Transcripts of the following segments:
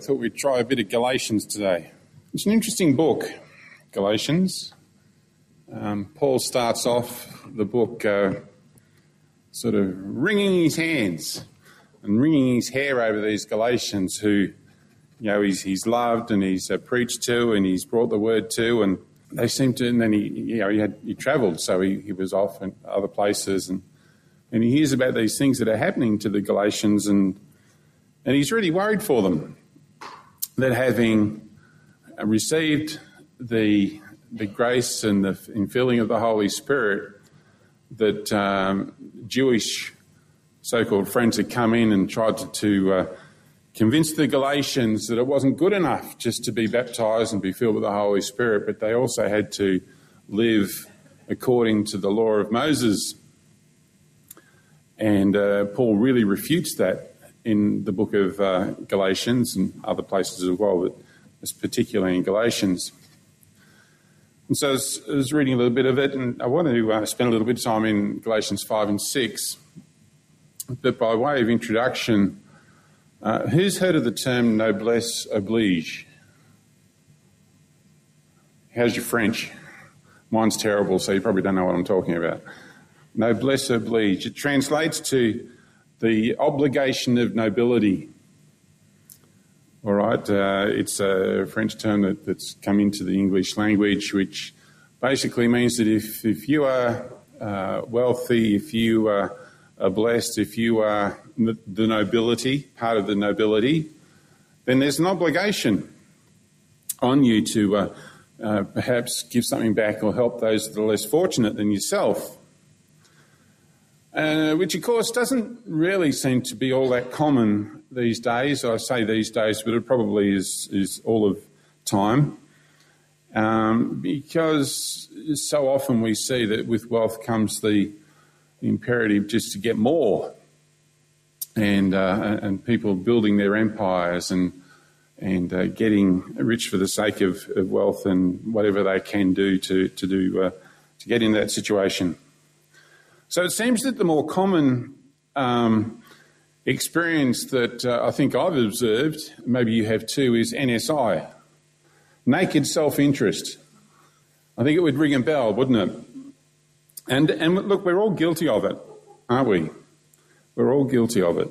I thought we'd try a bit of Galatians today. It's an interesting book, Galatians. Um, Paul starts off the book uh, sort of wringing his hands and wringing his hair over these Galatians who, you know, he's, he's loved and he's uh, preached to and he's brought the word to, and they seem to. And then he, you know, he had he travelled, so he, he was off in other places, and and he hears about these things that are happening to the Galatians, and and he's really worried for them that having received the, the grace and the infilling of the Holy Spirit, that um, Jewish so called friends had come in and tried to, to uh, convince the Galatians that it wasn't good enough just to be baptized and be filled with the Holy Spirit, but they also had to live according to the law of Moses. And uh, Paul really refutes that in the book of uh, Galatians and other places as well, but it's particularly in Galatians. And so I was, I was, reading a little bit of it, and I want to uh, spend a little bit of time in Galatians 5 and 6. But by way of introduction, uh, who's heard of the term noblesse oblige? How's your French? Mine's terrible, so you probably don't know what I'm talking about. Noblesse oblige. It translates to the obligation of nobility. All right, uh, it's a French term that, that's come into the English language, which basically means that if, if you are uh, wealthy, if you are, are, blessed, if you are the nobility, part of the nobility, then there's an obligation on you to uh, uh perhaps give something back or help those that are less fortunate than yourself uh, which of course doesn't really seem to be all that common these days. I say these days, but it probably is, is all of time. Um, because so often we see that with wealth comes the, imperative just to get more, and uh, and people building their empires and and uh, getting rich for the sake of, of, wealth and whatever they can do to to do uh, to get in that situation. So it seems that the more common um, experience that uh, I think I've observed, maybe you have too, is NSI naked self interest. I think it would ring a bell, wouldn't it? And, and look, we're all guilty of it, aren't we? We're all guilty of it.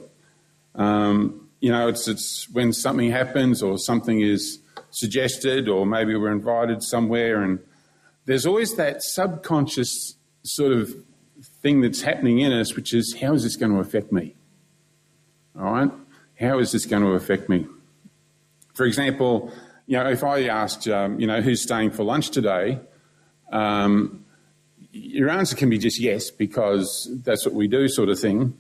Um, you know, it's, it's when something happens or something is suggested, or maybe we're invited somewhere, and there's always that subconscious sort of thing that's happening in us, which is how is this going to affect me? All right? How is this going to affect me? For example, you know, if I asked, um, you know, who's staying for lunch today, um, your answer can be just yes, because that's what we do, sort of thing.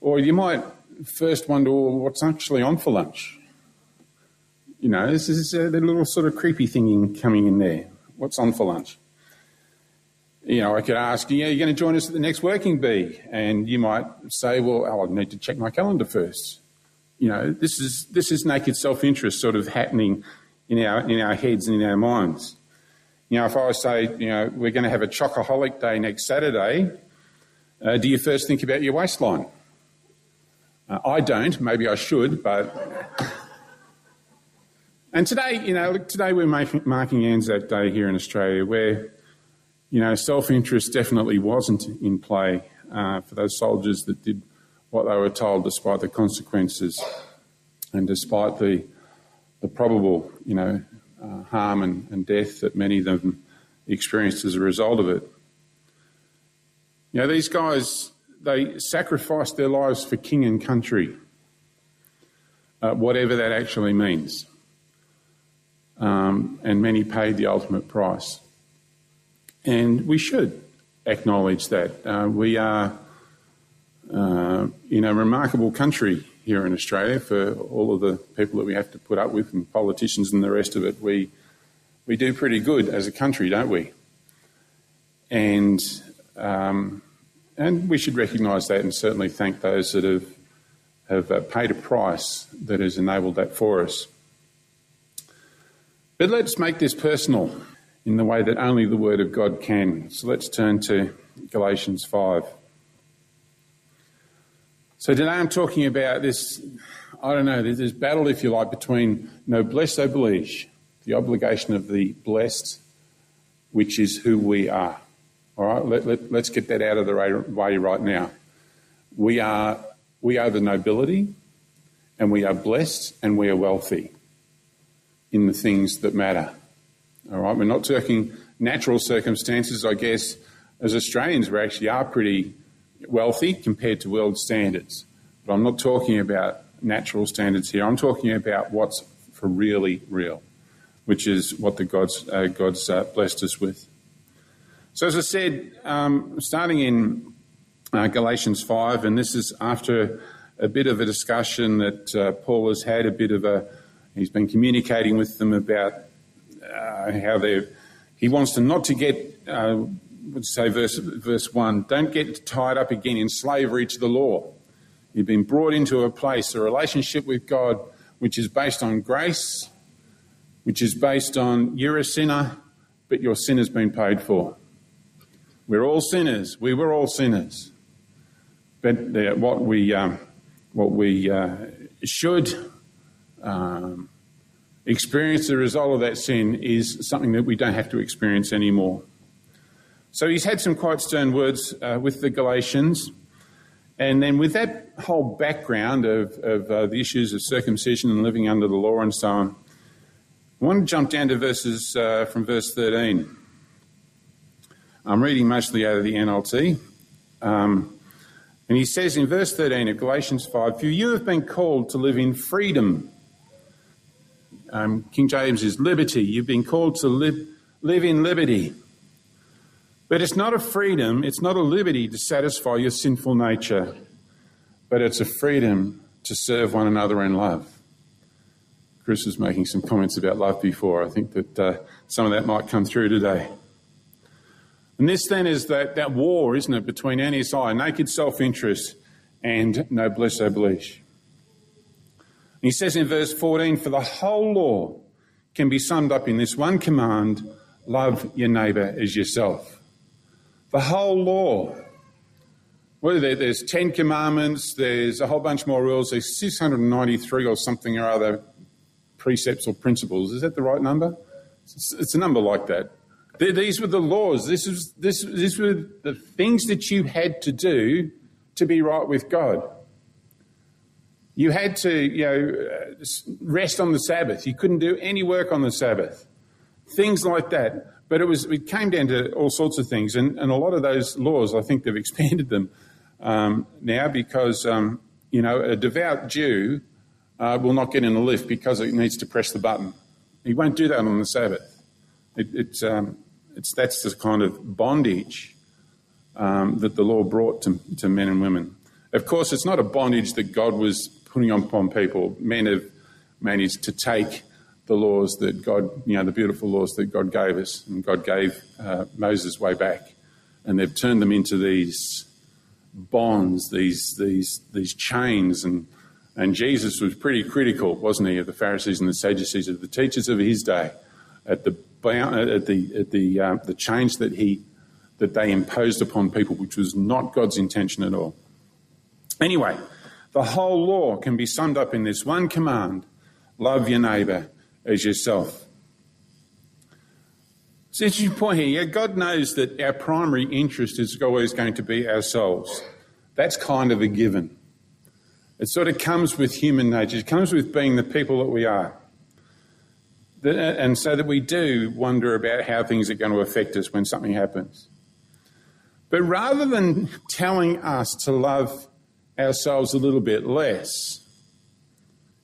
Or you might first wonder, well, what's actually on for lunch? You know, this is a little sort of creepy thing coming in there. What's on for lunch? You know, I could ask, yeah, you, are you going to join us at the next working bee? And you might say, well, oh, I need to check my calendar first. You know, this is, this is naked self-interest sort of happening in our, in our heads and in our minds. You know, if I say, you know, we're going to have a chocoholic day next Saturday, uh, do you first think about your waistline? Uh, I don't. Maybe I should, but. and today, you know, today we're making, marking Anzac Day here in Australia, where you know, self interest definitely wasn't in play uh, for those soldiers that did what they were told despite the consequences and despite the, the probable, you know, uh, harm and, and death that many of them experienced as a result of it. You know, these guys, they sacrificed their lives for king and country, uh, whatever that actually means. Um, and many paid the ultimate price. And we should acknowledge that. Uh, we are uh, in a remarkable country here in Australia for all of the people that we have to put up with and politicians and the rest of it. We, we do pretty good as a country, don't we? And, um, and we should recognise that and certainly thank those that have, have uh, paid a price that has enabled that for us. But let's make this personal in the way that only the Word of God can. So let's turn to Galatians 5. So today I'm talking about this, I don't know, this battle, if you like, between noblesse oblige, the obligation of the blessed, which is who we are. All right, let, let, let's get that out of the way right now. We are, we are the nobility, and we are blessed, and we are wealthy in the things that matter. All right, we're not talking natural circumstances, I guess. As Australians, we actually are pretty wealthy compared to world standards. But I'm not talking about natural standards here. I'm talking about what's for really real, which is what the God's, uh, God's uh, blessed us with. So, as I said, um, starting in uh, Galatians 5, and this is after a bit of a discussion that uh, Paul has had, a bit of a, he's been communicating with them about how they he wants them not to get uh, would say verse, verse 1 don't get tied up again in slavery to the law. You've been brought into a place, a relationship with God, which is based on grace, which is based on you're a sinner, but your sin has been paid for. We're all sinners. We were all sinners. But what we, um, what we uh, should um, experience the result of that sin is something that we don't have to experience anymore. So he's had some quite stern words uh, with the Galatians. And then, with that whole background of, of uh, the issues of circumcision and living under the law and so on, I want to jump down to verses uh, from verse 13. I'm reading mostly out of the NLT. Um, and he says in verse 13 of Galatians 5 For you have been called to live in freedom. Um, King James is liberty. You've been called to live, live in liberty. But it's not a freedom, it's not a liberty to satisfy your sinful nature, but it's a freedom to serve one another in love. Chris was making some comments about love before. I think that uh, some of that might come through today. And this then is that, that war, isn't it, between NSI, naked self interest, and noblesse oblige. He says in verse 14, For the whole law can be summed up in this one command love your neighbour as yourself. The whole law. Well, there, there's 10 commandments, there's a whole bunch more rules, there's 693 or something or other precepts or principles. Is that the right number? It's, a number like that. These were the laws. This was this. This were the things that you had to do to be right with God. You had to, you know, rest on the Sabbath. You couldn't do any work on the Sabbath. Things like that. But it was it came down to all sorts of things, and, and a lot of those laws, I think they've expanded them um, now because um, you know a devout Jew uh, will not get in a lift because it needs to press the button. He won't do that on the Sabbath. It, it's um, it's that's the kind of bondage um, that the law brought to, to men and women. Of course, it's not a bondage that God was putting upon people. Men have managed to take the laws that God, you know, the beautiful laws that God gave us and God gave uh, Moses way back. And they've turned them into these bonds, these, these, these chains. And, and Jesus was pretty critical, wasn't he, of the Pharisees and the Sadducees, of the teachers of his day, at the, at the, at the, uh, the change that, he, that they imposed upon people, which was not God's intention at all. Anyway, the whole law can be summed up in this one command love your neighbour as yourself. It's an interesting point here. Yeah, God knows that our primary interest is always going to be ourselves. That's kind of a given. It sort of comes with human nature. It comes with being the people that we are. And so that we do wonder about how things are going to affect us when something happens. But rather than telling us to love ourselves a little bit less,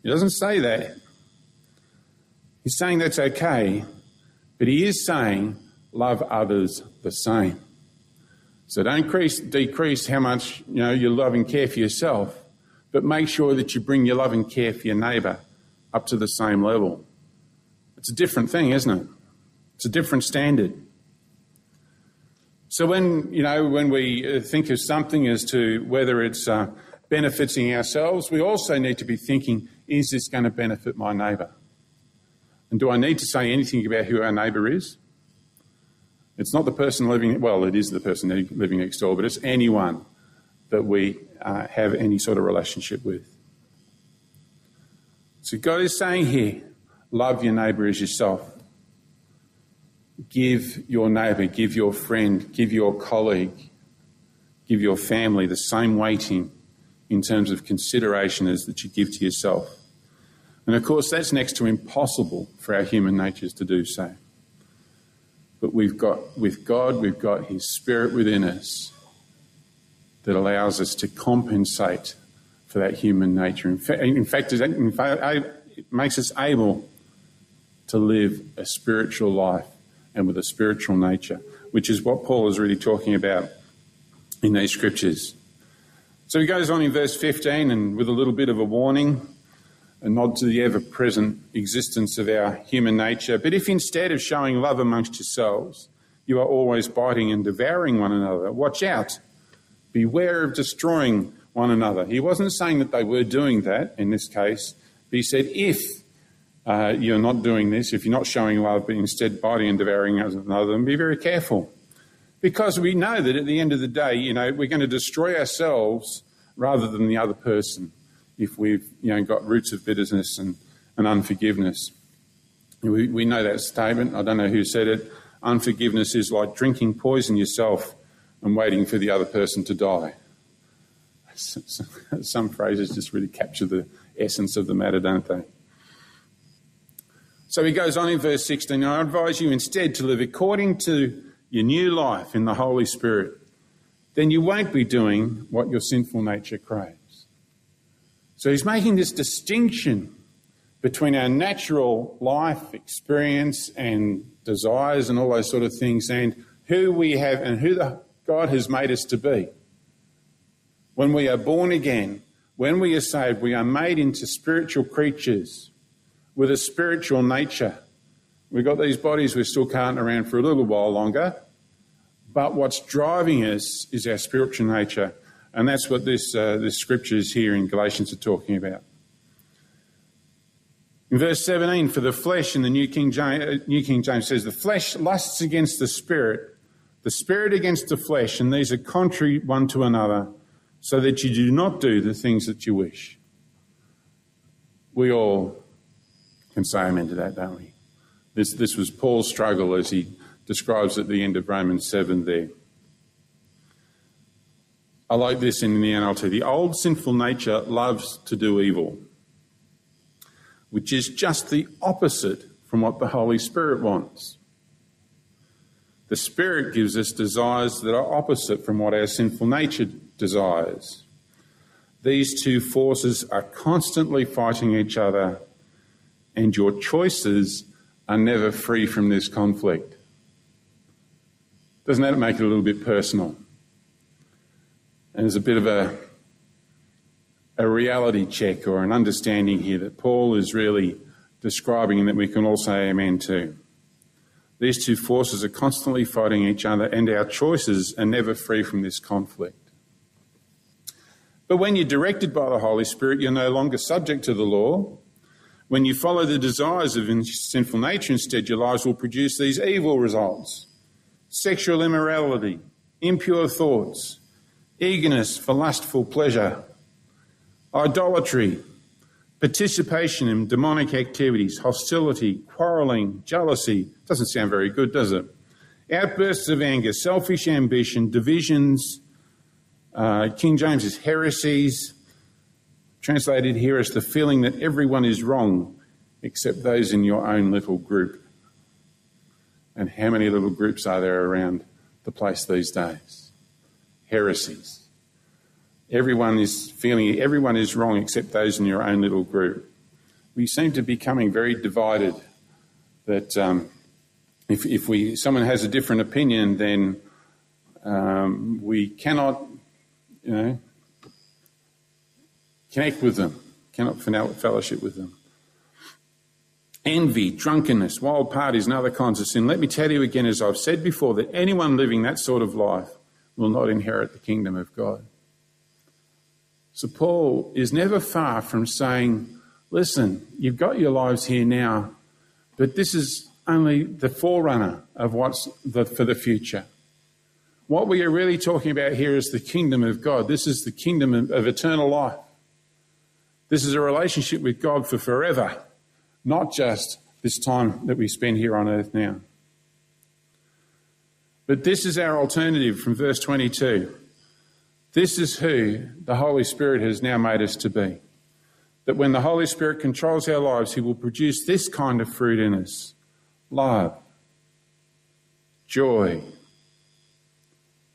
he doesn't say that. He's saying that's okay, but he is saying love others the same. So don't increase, decrease how much you know you love and care for yourself, but make sure that you bring your love and care for your neighbour up to the same level. It's a different thing, isn't it? It's a different standard. So when you know when we uh, think of something as to whether it's uh, benefiting ourselves, we also need to be thinking: Is this going to benefit my neighbour? And do I need to say anything about who our neighbour is? It's not the person living, well, it is the person living next door, but it's anyone that we uh, have any sort of relationship with. So God is saying here, love your neighbour as yourself. Give your neighbour, give your friend, give your colleague, give your family the same weighting in terms of consideration as that you give to yourself. And of course, that's next to impossible for our human natures to do so. But we've got, with God, we've got His Spirit within us that allows us to compensate for that human nature. In fact, it makes us able to live a spiritual life and with a spiritual nature, which is what Paul is really talking about in these scriptures. So he goes on in verse 15 and with a little bit of a warning, a nod to the ever present existence of our human nature. But if instead of showing love amongst yourselves, you are always biting and devouring one another, watch out. Beware of destroying one another. He wasn't saying that they were doing that in this case, but he said if uh, you're not doing this, if you're not showing love, but instead biting and devouring another, then be very careful. Because we know that at the end of the day, you know, we're going to destroy ourselves rather than the other person if we've, you know, got roots of bitterness and, and unforgiveness. We, we know that statement. I don't know who said it. Unforgiveness is like drinking poison yourself and waiting for the other person to die. Some phrases just really capture the essence of the matter, don't they? So he goes on in verse 16 I advise you instead to live according to your new life in the Holy Spirit. Then you won't be doing what your sinful nature craves. So he's making this distinction between our natural life experience and desires and all those sort of things and who we have and who the God has made us to be. When we are born again, when we are saved, we are made into spiritual creatures with a spiritual nature. We've got these bodies, we're still carting around for a little while longer, but what's driving us is our spiritual nature. And that's what this, uh, this scripture is here in Galatians are talking about. In verse 17, for the flesh in the New King, James, uh, New King James says, the flesh lusts against the spirit, the spirit against the flesh, and these are contrary one to another, so that you do not do the things that you wish. We all can say amen to that, don't we? This, this was Paul's struggle as he describes at the end of Romans 7 there. I like this in the NLT. The old sinful nature loves to do evil, which is just the opposite from what the Holy Spirit wants. The Spirit gives us desires that are opposite from what our sinful nature desires. These two forces are constantly fighting each other, and your choices are never free from this conflict. Doesn't that make it a little bit personal? And there's a bit of a, a reality check or an understanding here that Paul is really describing and that we can all say amen to. These two forces are constantly fighting each other, and our choices are never free from this conflict. But when you're directed by the Holy Spirit, you're no longer subject to the law. When you follow the desires of sinful nature instead, your lives will produce these evil results sexual immorality, impure thoughts, eagerness for lustful pleasure, idolatry, participation in demonic activities, hostility, quarreling, jealousy. Doesn't sound very good, does it? Outbursts of anger, selfish ambition, divisions. Uh, King James is heresies, translated here as the feeling that everyone is wrong except those in your own little group. And how many little groups are there around the place these days? Heresies. Everyone is feeling everyone is wrong except those in your own little group. We seem to be becoming very divided. That um, if, if we someone has a different opinion, then um, we cannot, you know, connect with them, cannot fellowship with them. Envy, drunkenness, wild parties, and other kinds of sin. Let me tell you again, as I've said before, that anyone living that sort of life will not inherit the kingdom of God. So Paul is never far from saying, listen, you've got your lives here now, but this is only the forerunner of what's the, for the future. What we are really talking about here is the kingdom of God. This is the kingdom of, of eternal life. This is a relationship with God for forever, not just this time that we spend here on earth now. But this is our alternative from verse 22. This is who the Holy Spirit has now made us to be. That when the Holy Spirit controls our lives, He will produce this kind of fruit in us love, joy,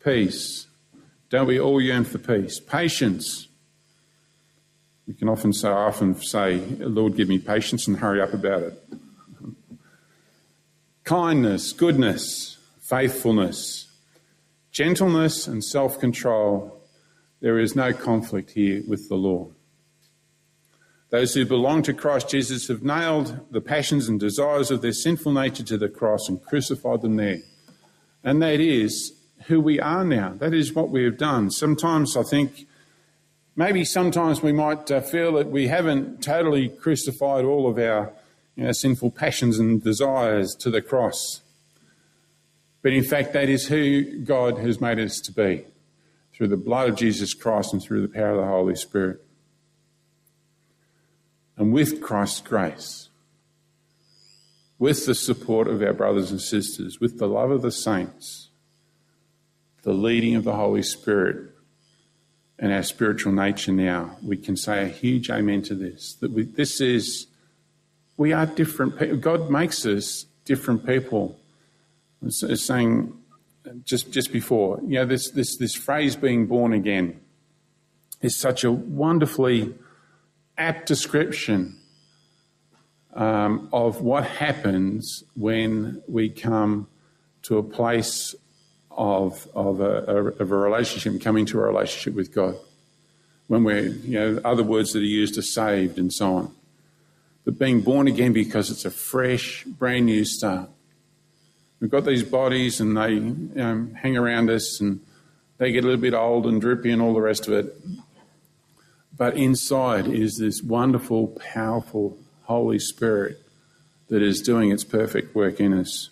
peace. Don't we all yearn for peace? Patience. We can often say, often say, Lord, give me patience and hurry up about it. Kindness, goodness, faithfulness, gentleness, and self control. There is no conflict here with the law. Those who belong to Christ Jesus have nailed the passions and desires of their sinful nature to the cross and crucified them there. And that is who we are now. That is what we have done. Sometimes I think, maybe sometimes we might uh, feel that we haven't totally crucified all of our you know, sinful passions and desires to the cross. But in fact, that is who God has made us to be through the blood of Jesus Christ and through the power of the Holy Spirit. And with Christ's grace, with the support of our brothers and sisters, with the love of the saints, the leading of the Holy Spirit, and our spiritual nature now, we can say a huge amen to this. That we, this is, we are different people. God makes us different people. It's saying just just before, you know, this this this phrase being born again is such a wonderfully apt description um, of what happens when we come to a place of, of, a, of a relationship, coming to a relationship with God. When we're, you know, other words that are used are saved and so on. But being born again because it's a fresh, brand new start. We've got these bodies and they um, hang around us and they get a little bit old and droopy and all the rest of it. But inside is this wonderful, powerful Holy Spirit that is doing its perfect work in us.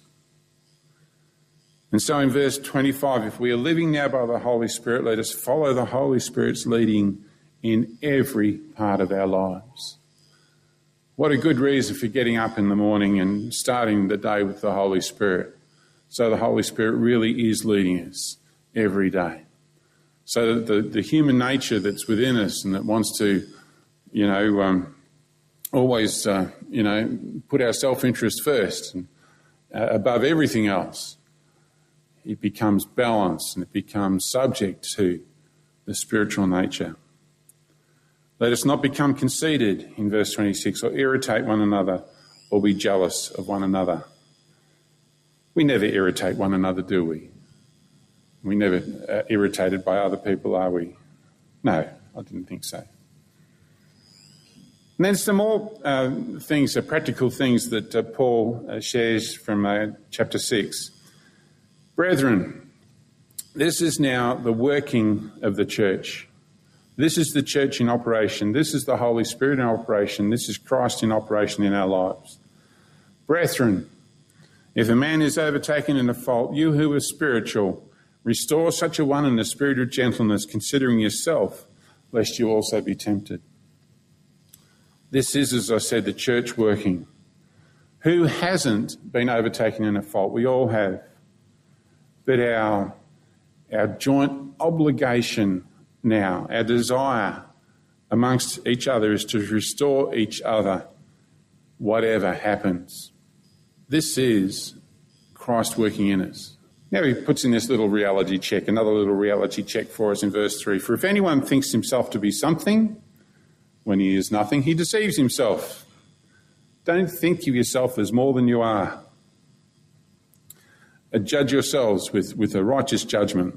And so in verse 25, if we are living now by the Holy Spirit, let us follow the Holy Spirit's leading in every part of our lives. What a good reason for getting up in the morning and starting the day with the Holy Spirit. So the Holy Spirit really is leading us every day. So the, the human nature that's within us and that wants to, you know, um, always, uh, you know, put our self interest first and, uh, above everything else it becomes balanced and it becomes subject to the spiritual nature. Let us not become conceited, in verse 26, or irritate one another or be jealous of one another. We never irritate one another, do we? We never uh, irritated by other people, are we? No, I didn't think so. And then some more uh, things, uh, practical things that uh, Paul uh, shares from uh, chapter 6. Brethren, this is now the working of the church. This is the church in operation. This is the Holy Spirit in operation. This is Christ in operation in our lives. Brethren, if a man is overtaken in a fault, you who are spiritual, restore such a one in the spirit of gentleness, considering yourself, lest you also be tempted. This is, as I said, the church working. Who hasn't been overtaken in a fault? We all have but our, our joint obligation now, our desire amongst each other is to restore each other whatever happens. This is Christ working in us. Now he puts in this little reality check, another little reality check for us in verse 3. For if anyone thinks himself to be something when he is nothing, he deceives himself. Don't think of yourself as more than you are. Uh, judge yourselves with, with a righteous judgment.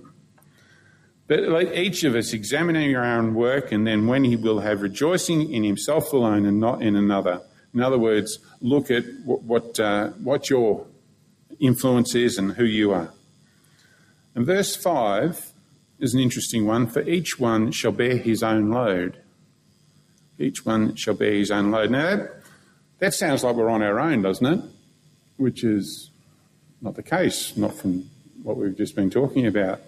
But let each of us examine our own work, and then when he will have rejoicing in himself alone and not in another. In other words, look at what, what, uh, what your influence is and who you are. And verse 5 is an interesting one. For each one shall bear his own load. Each one shall bear his own load. Now, that, that sounds like we're on our own, doesn't it? Which is not the case, not from what we've just been talking about.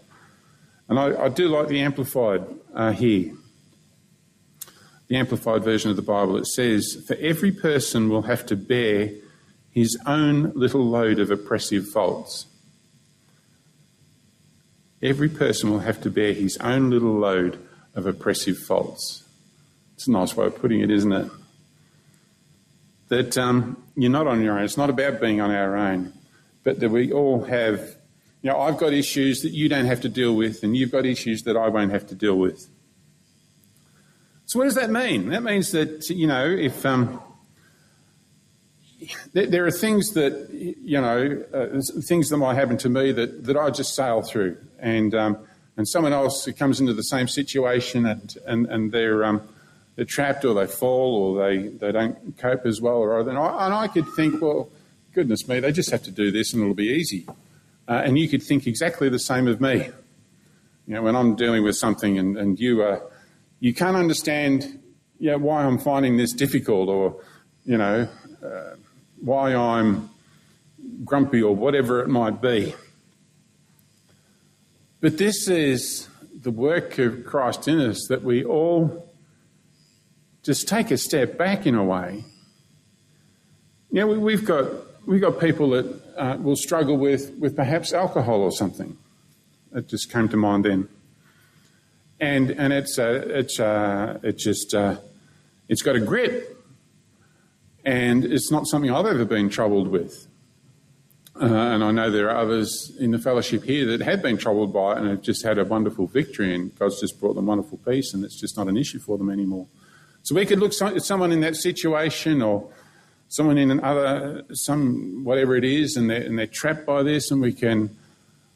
And I, I do like the Amplified uh, here. The Amplified version of the Bible, it says, For every person will have to bear his own little load of oppressive faults. Every person will have to bear his own little load of oppressive faults. It's a nice way of putting it, isn't it? That um, you're not on your own. It's not about being on our own, but that we all have, you know, I've got issues that you don't have to deal with, and you've got issues that I won't have to deal with. So, what does that mean? That means that, you know, if um, there are things that, you know, uh, things that might happen to me that, that I just sail through. And, um, and someone else who comes into the same situation and, and, and they're, um, they're trapped or they fall or they, they don't cope as well or other. And I, and I could think, well, goodness me, they just have to do this and it'll be easy. Uh, and you could think exactly the same of me. You know, when I'm dealing with something and, and you, uh, you can't understand you know, why I'm finding this difficult or, you know, uh, why I'm grumpy or whatever it might be. But this is the work of Christ in us that we all just take a step back in a way. You know, we've got, we've got people that uh, will struggle with, with perhaps alcohol or something. It just came to mind then. And, and it's, uh, it's, uh, it just, uh, it's got a grip and it's not something I've ever been troubled with. And I know there are others in the fellowship here that have been troubled by it and have just had a wonderful victory, and God's just brought them wonderful peace, and it's just not an issue for them anymore. So we could look at someone in that situation or someone in another, some whatever it is, and they're, and they're trapped by this, and we can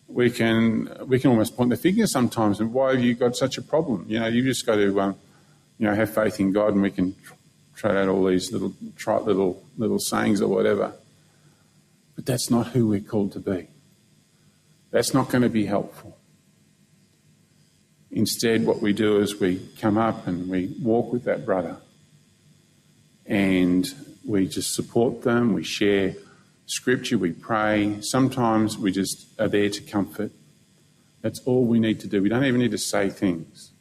we can we can almost point the finger sometimes. And why have you got such a problem? You know, you've just got to um, you know have faith in God, and we can trot out all these little trite little little sayings or whatever. But that's not who we're called to be. That's not going to be helpful. Instead, what we do is we come up and we walk with that brother and we just support them, we share scripture, we pray. Sometimes we just are there to comfort. That's all we need to do. We don't even need to say things.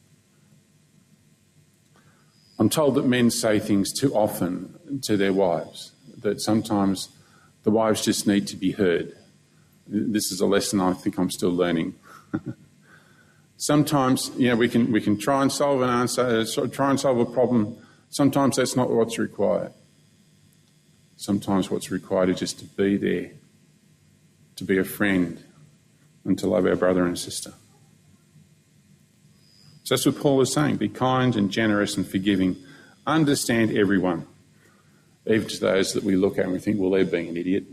I'm told that men say things too often to their wives, that sometimes the wives just need to be heard. This is a lesson I think I'm still learning. sometimes, you know, we can, we can try and solve an answer, uh, try and solve a problem. Sometimes that's not what's required. Sometimes what's required is just to be there, to be a friend, and to love our brother and sister. So that's what Paul is saying. Be kind and generous and forgiving. Understand everyone, even to those that we look at and we think, well, they're being an idiot.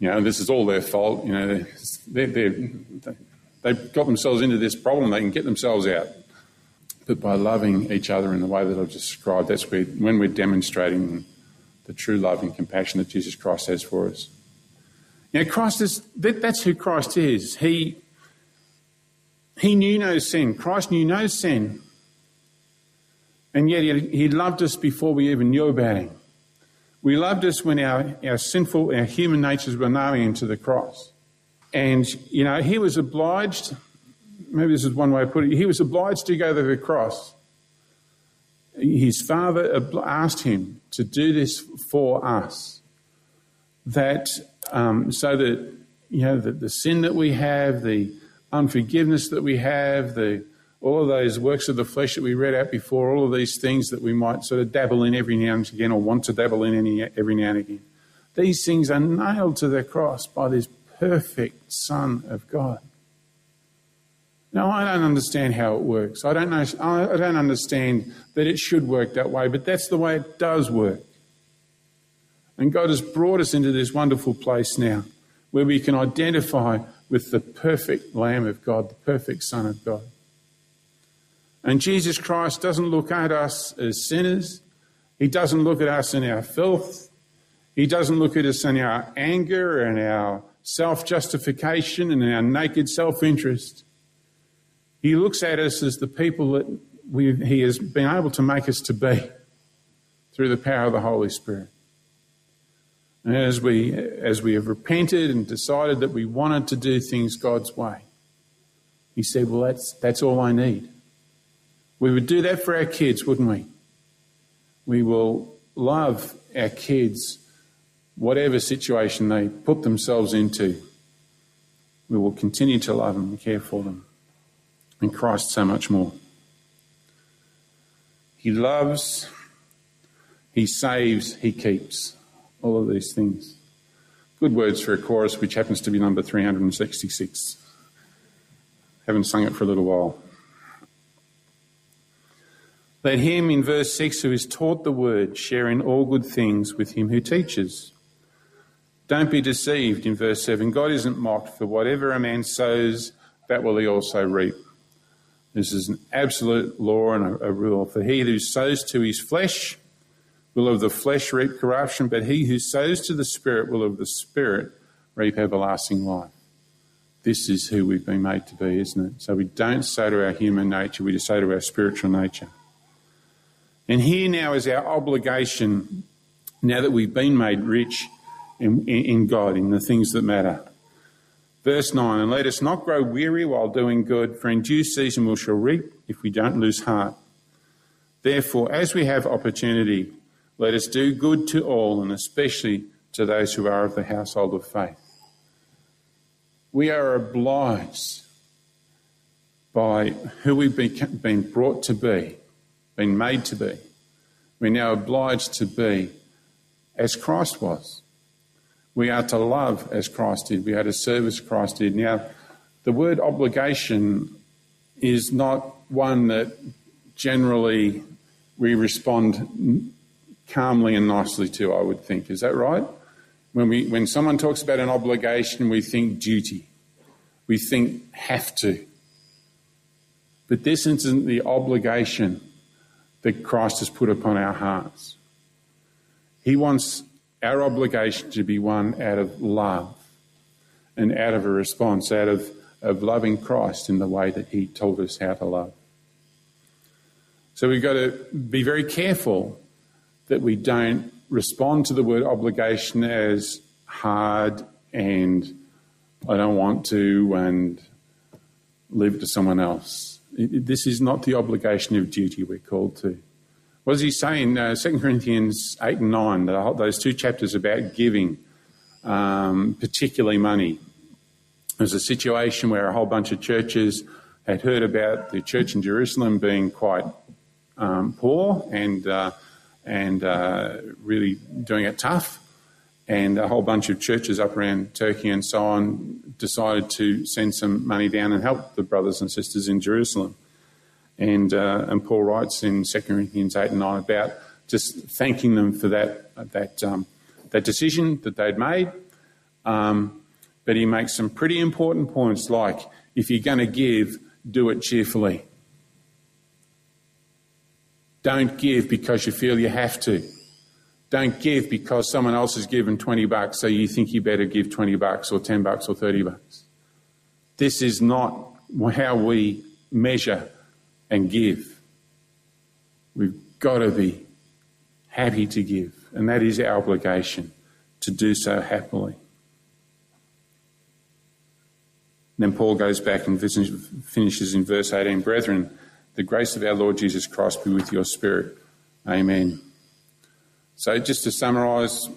You know, this is all their fault. You know, they're, they're, they've got themselves into this problem. They can get themselves out. But by loving each other in the way that I've described, that's where, when we're demonstrating the true love and compassion that Jesus Christ has for us. You know, Christ is, that, that's who Christ is. He he knew no sin. Christ knew no sin. And yet he, he loved us before we even knew about him. We loved us when our, our sinful, our human natures were him to the cross. And, you know, he was obliged, maybe this is one way of putting it, he was obliged to go to the cross. His father asked him to do this for us. That, um, so that, you know, the, the sin that we have, the, unforgiveness that we have, the all of those works of the flesh that we read out before, all of these things that we might sort of dabble in every now and again or want to dabble in any, every now and again. These things are nailed to the cross by this perfect Son of God. Now, I don't understand how it works. I don't know. I don't understand that it should work that way, but that's the way it does work. And God has brought us into this wonderful place now where we can identify with the perfect Lamb of God, the perfect Son of God. And Jesus Christ doesn't look at us as sinners. He doesn't look at us in our filth. He doesn't look at us in our anger and our self justification and our naked self interest. He looks at us as the people that we, He has been able to make us to be through the power of the Holy Spirit. And as we, as we have repented and decided that we wanted to do things God's way, He said, Well, that's, that's all I need. We would do that for our kids, wouldn't we? We will love our kids, whatever situation they put themselves into. We will continue to love them and care for them. And Christ so much more. He loves, He saves, He keeps. All of these things. Good words for a chorus, which happens to be number 366. Haven't sung it for a little while. Let him in verse 6 who is taught the word share in all good things with him who teaches. Don't be deceived in verse 7. God isn't mocked, for whatever a man sows, that will he also reap. This is an absolute law and a, a rule. For he who sows to his flesh will of the flesh reap corruption, but he who sows to the Spirit will of the Spirit reap everlasting life. This is who we've been made to be, isn't it? So we don't sow to our human nature, we just sow to our spiritual nature. And here now is our obligation, now that we've been made rich in, in, God, in the things that matter. Verse 9, and let us not grow weary while doing good, for in due season we shall reap if we don't lose heart. Therefore, as we have opportunity, let us do good to all, and especially to those who are of the household of faith. We are obliged by who we've been brought to be, been made to be. We're now obliged to be as Christ was. We are to love as Christ did. We are to serve as Christ did. Now, the word obligation is not one that generally we respond calmly and nicely to, I would think. Is that right? When, we, when someone talks about an obligation, we think duty. We think have to. But this isn't the obligation that Christ has put upon our hearts. He wants our obligation to be one out of love and out of a response, out of, of loving Christ in the way that He told us how to love. So we've got to be very careful that we don't respond to the word obligation as hard and I don't want to and leave it to someone else. This is not the obligation of duty we're called to. What does he say in uh, 2 Corinthians 8 and 9, those two chapters about giving, um, particularly money? There's a situation where a whole bunch of churches had heard about the church in Jerusalem being quite um, poor and uh, and uh, really doing it tough. And a whole bunch of churches up around Turkey and so on decided to send some money down and help the brothers and sisters in Jerusalem. And, uh, and Paul writes in 2 Corinthians 8 and 9 about just thanking them for that, that, um, that decision that they'd made. Um, but he makes some pretty important points like if you're going to give, do it cheerfully. Don't give because you feel you have to. Don't give because someone else has given 20 bucks, so you think you better give 20 bucks or 10 bucks or 30 bucks. This is not how we measure and give. We've got to be happy to give, and that is our obligation to do so happily. Then Paul goes back and finishes in verse 18 Brethren, the grace of our Lord Jesus Christ be with your spirit. Amen. So, just to summarise,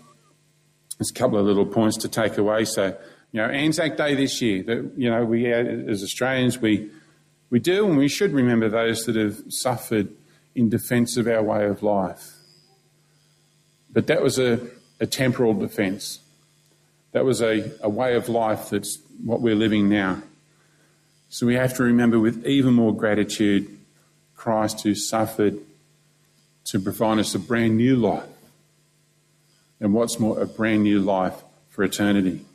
there's a couple of little points to take away. So, you know, Anzac Day this year, that, you know, we as Australians, we, we do and we should remember those that have suffered in defence of our way of life. But that was a, a temporal defence. That was a, a way of life that's what we're living now. So we have to remember with even more gratitude Christ who suffered to provide us a brand new life. And what's more, a brand new life for eternity.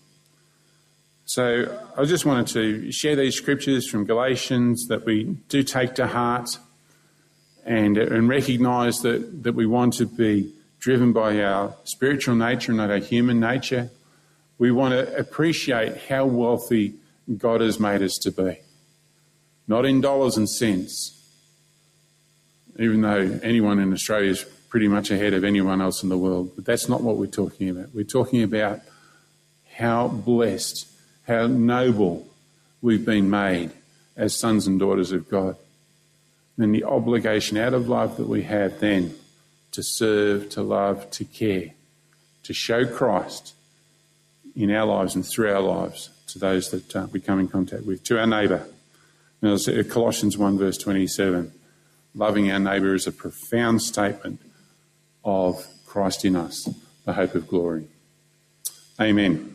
So I just wanted to share these scriptures from Galatians that we do take to heart and, and recognize that, that we want to be driven by our spiritual nature, not our human nature. We want to appreciate how wealthy God has made us to be. Not in dollars and cents, even though anyone in Australia is pretty much ahead of anyone else in the world. But that's not what we're talking about. We're talking about how blessed, how noble we've been made as sons and daughters of God. And the obligation out of love that we have then to serve, to love, to care, to show Christ in our lives and through our lives to those that uh, we come in contact with, to our neighbour. Now, Colossians 1, verse 27 loving our neighbour is a profound statement of Christ in us, the hope of glory. Amen.